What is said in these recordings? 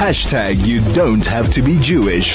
Hashtag you don't have to be Jewish.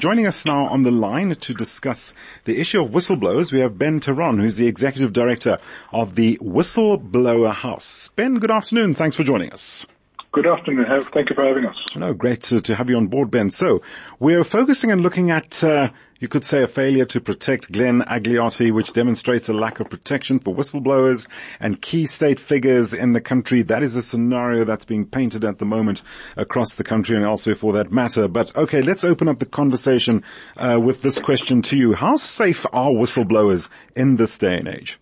Joining us now on the line to discuss the issue of whistleblowers, we have Ben Theron, who's the Executive Director of the Whistleblower House. Ben, good afternoon. Thanks for joining us. Good afternoon. Thank you for having us. No, great to, to have you on board, Ben. So we're focusing and looking at, uh, you could say a failure to protect Glenn Agliotti, which demonstrates a lack of protection for whistleblowers and key state figures in the country. That is a scenario that's being painted at the moment across the country and elsewhere for that matter. But okay, let's open up the conversation, uh, with this question to you. How safe are whistleblowers in this day and age?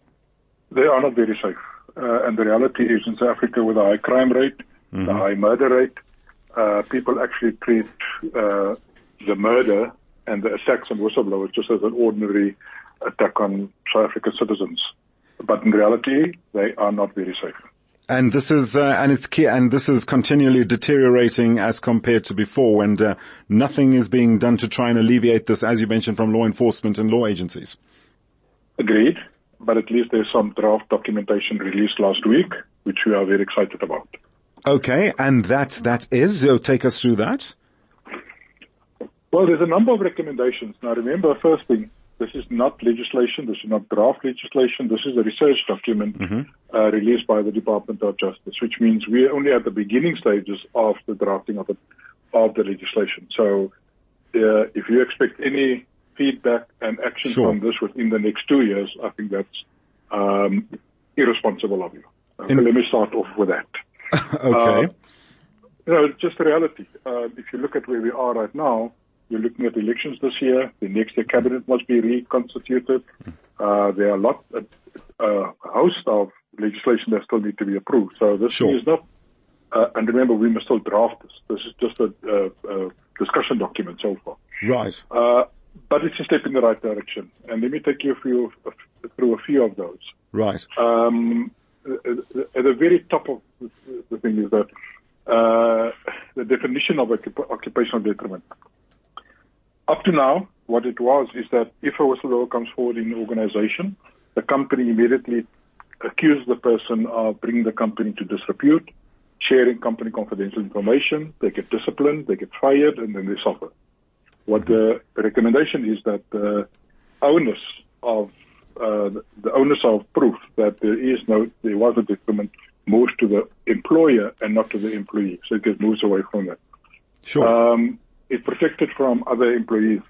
They are not very safe. Uh, and the reality is in South Africa with a high crime rate, mm-hmm. the high murder rate. Uh, people actually treat uh, the murder and the attacks on whistleblowers just as an ordinary attack on South African citizens. But in reality, they are not very safe. And this is, uh, and it's key, and this is continually deteriorating as compared to before, and uh, nothing is being done to try and alleviate this, as you mentioned, from law enforcement and law agencies. Agreed, but at least there's some draft documentation released last week, which we are very excited about. Okay, and that that is. So take us through that. Well, there's a number of recommendations. Now, remember, first thing, this is not legislation. This is not draft legislation. This is a research document mm-hmm. uh, released by the Department of Justice, which means we're only at the beginning stages of the drafting of the of the legislation. So, uh, if you expect any feedback and action sure. from this within the next two years, I think that's um, irresponsible of you. In- let me start off with that. okay. Uh, you know, it's just a reality. Uh, if you look at where we are right now, you're looking at elections this year. The next year cabinet must be reconstituted. Uh, there are a lot, a, a, host of legislation that still need to be approved. So this sure. is not, uh, and remember, we must still draft this. This is just a, a discussion document so far. Right. Uh, but it's a step in the right direction. And let me take you a few, through a few of those. Right. Um, at the very top of the thing is that uh, the definition of occupational detriment. Up to now, what it was is that if a whistleblower comes forward in an organization, the company immediately accuses the person of bringing the company to disrepute, sharing company confidential information, they get disciplined, they get fired, and then they suffer. What the recommendation is that the onus of uh, the onus of proof that there is no, there was a detriment moves to the employer and not to the employee. So it gets moves away from that. Sure. Um, it's protected from other employees.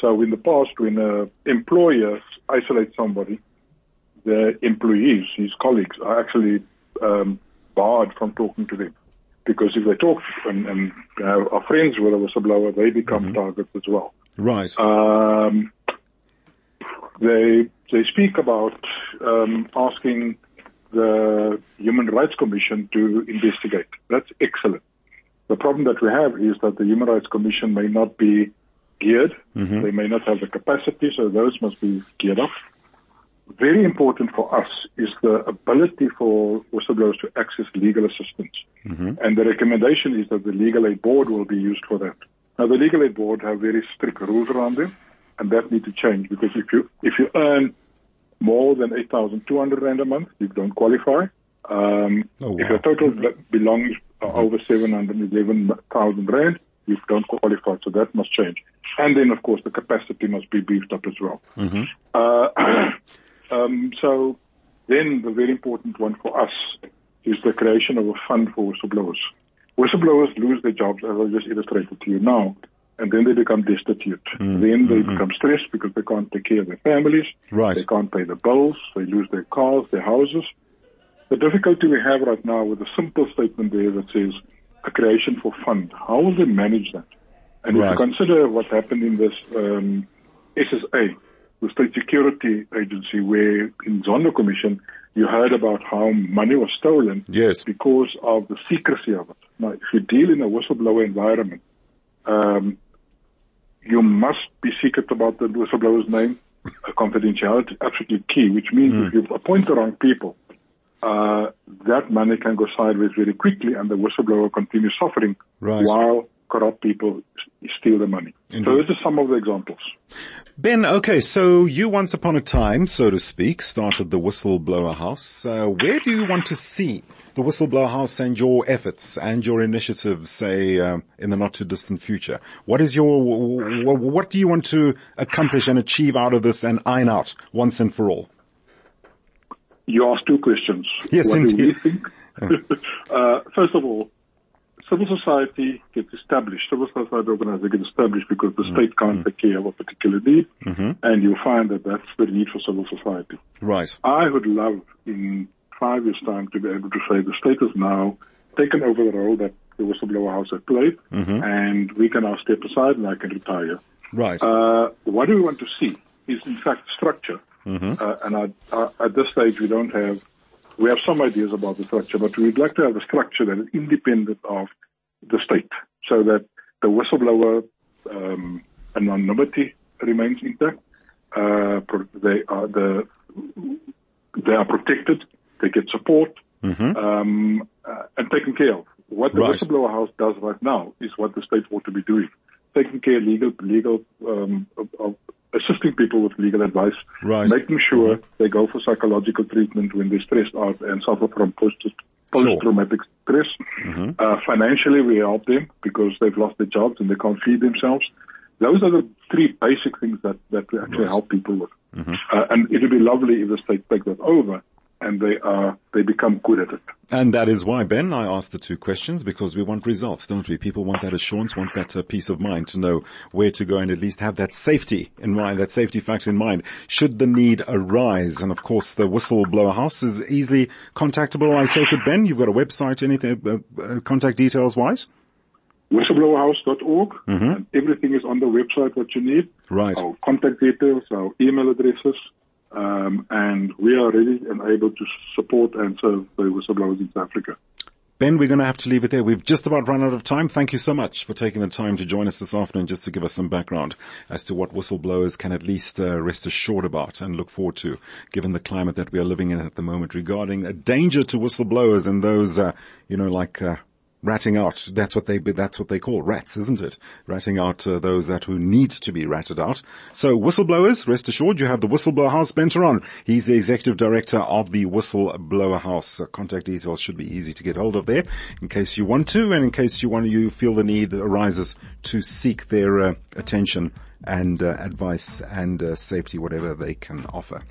So in the past, when an employer isolates somebody, the employees, his colleagues, are actually um, barred from talking to them. Because if they talk and, and uh, are friends with a whistleblower, they become mm-hmm. targets as well. Right. Um, they they speak about um, asking the Human Rights Commission to investigate. That's excellent. The problem that we have is that the Human Rights Commission may not be geared. Mm-hmm. They may not have the capacity, so those must be geared up. Very important for us is the ability for whistleblowers to access legal assistance. Mm-hmm. And the recommendation is that the legal aid board will be used for that. Now, the legal aid board have very strict rules around them and that need to change because if you if you earn more than 8,200 rand a month, you don't qualify. Um, oh, wow. If your total belongs mm-hmm. over 711,000 rand, you don't qualify. So that must change. And then, of course, the capacity must be beefed up as well. Mm-hmm. Uh, um, so then the very important one for us is the creation of a fund for whistleblowers. Whistleblowers lose their jobs, as I just illustrated to you now and then they become destitute. Mm, then they mm-hmm. become stressed because they can't take care of their families. Right. They can't pay the bills. They lose their cars, their houses. The difficulty we have right now with a simple statement there that says a creation for fund. How will they manage that? And right. if you consider what happened in this um, SSA, the State Security Agency, where in Zondo Commission you heard about how money was stolen yes. because of the secrecy of it. Now, if you deal in a whistleblower environment, um, you must be secret about the whistleblower's name. confidentiality is absolutely key, which means mm. if you appoint the wrong people, uh, that money can go sideways very quickly and the whistleblower continues suffering right. while corrupt people steal the money. Indeed. So this is some of the examples. Ben, okay, so you once upon a time, so to speak, started the Whistleblower House. Uh, where do you want to see the Whistleblower House and your efforts and your initiatives, say, uh, in the not too distant future? What is your, what do you want to accomplish and achieve out of this and iron out once and for all? You asked two questions. Yes, what indeed. do we think? uh, first of all, civil society gets established, civil society organizations get established because the state can't take care of a particular need, mm-hmm. and you'll find that that's the need for civil society. Right. I would love in five years' time to be able to say the state has now taken over the role that the whistleblower house had played, mm-hmm. and we can now step aside and I can retire. Right. Uh, what do we want to see is in fact structure. Mm-hmm. Uh, and I, I, at this stage, we don't have we have some ideas about the structure, but we'd like to have a structure that is independent of the state so that the whistleblower um, anonymity remains intact. Uh, they are the they are protected. They get support mm-hmm. um, uh, and taken care of. What the right. whistleblower house does right now is what the state ought to be doing, taking care legal legal um, of, of assisting people with legal advice, right. making sure mm-hmm. they go for psychological treatment when they're stressed out and suffer from post post-traumatic stress. Mm-hmm. Uh, financially, we help them because they've lost their jobs and they can't feed themselves. Those are the three basic things that, that we actually right. help people with. Mm-hmm. Uh, and it would be lovely if the state take that over and they are they become good at it. And that is why, Ben, I asked the two questions because we want results, don't we? People want that assurance, want that uh, peace of mind to know where to go and at least have that safety in mind, that safety factor in mind, should the need arise. And of course, the whistleblower house is easily contactable. I take it, Ben, you've got a website, anything, uh, uh, contact details wise? whistleblowerhouse.org mm-hmm. and everything is on the website what you need. Right. Our contact details, our email addresses, um, and we are ready and able to support and serve the whistleblowers in South Africa. Ben, we're going to have to leave it there. We've just about run out of time. Thank you so much for taking the time to join us this afternoon just to give us some background as to what whistleblowers can at least uh, rest assured about and look forward to, given the climate that we are living in at the moment regarding a danger to whistleblowers and those, uh, you know, like uh, ratting out. That's what they that's what they call rats, isn't it? Ratting out uh, those that who need to be ratted out. So whistleblowers, rest assured, you have the Whistleblower House's Ben Theron. He's the executive director of the Whistleblower House. Uh, contact details should be easy to get hold of there, in case you want to, and in case you want you feel the need arises to seek their uh, attention and uh, advice and uh, safety, whatever they can offer.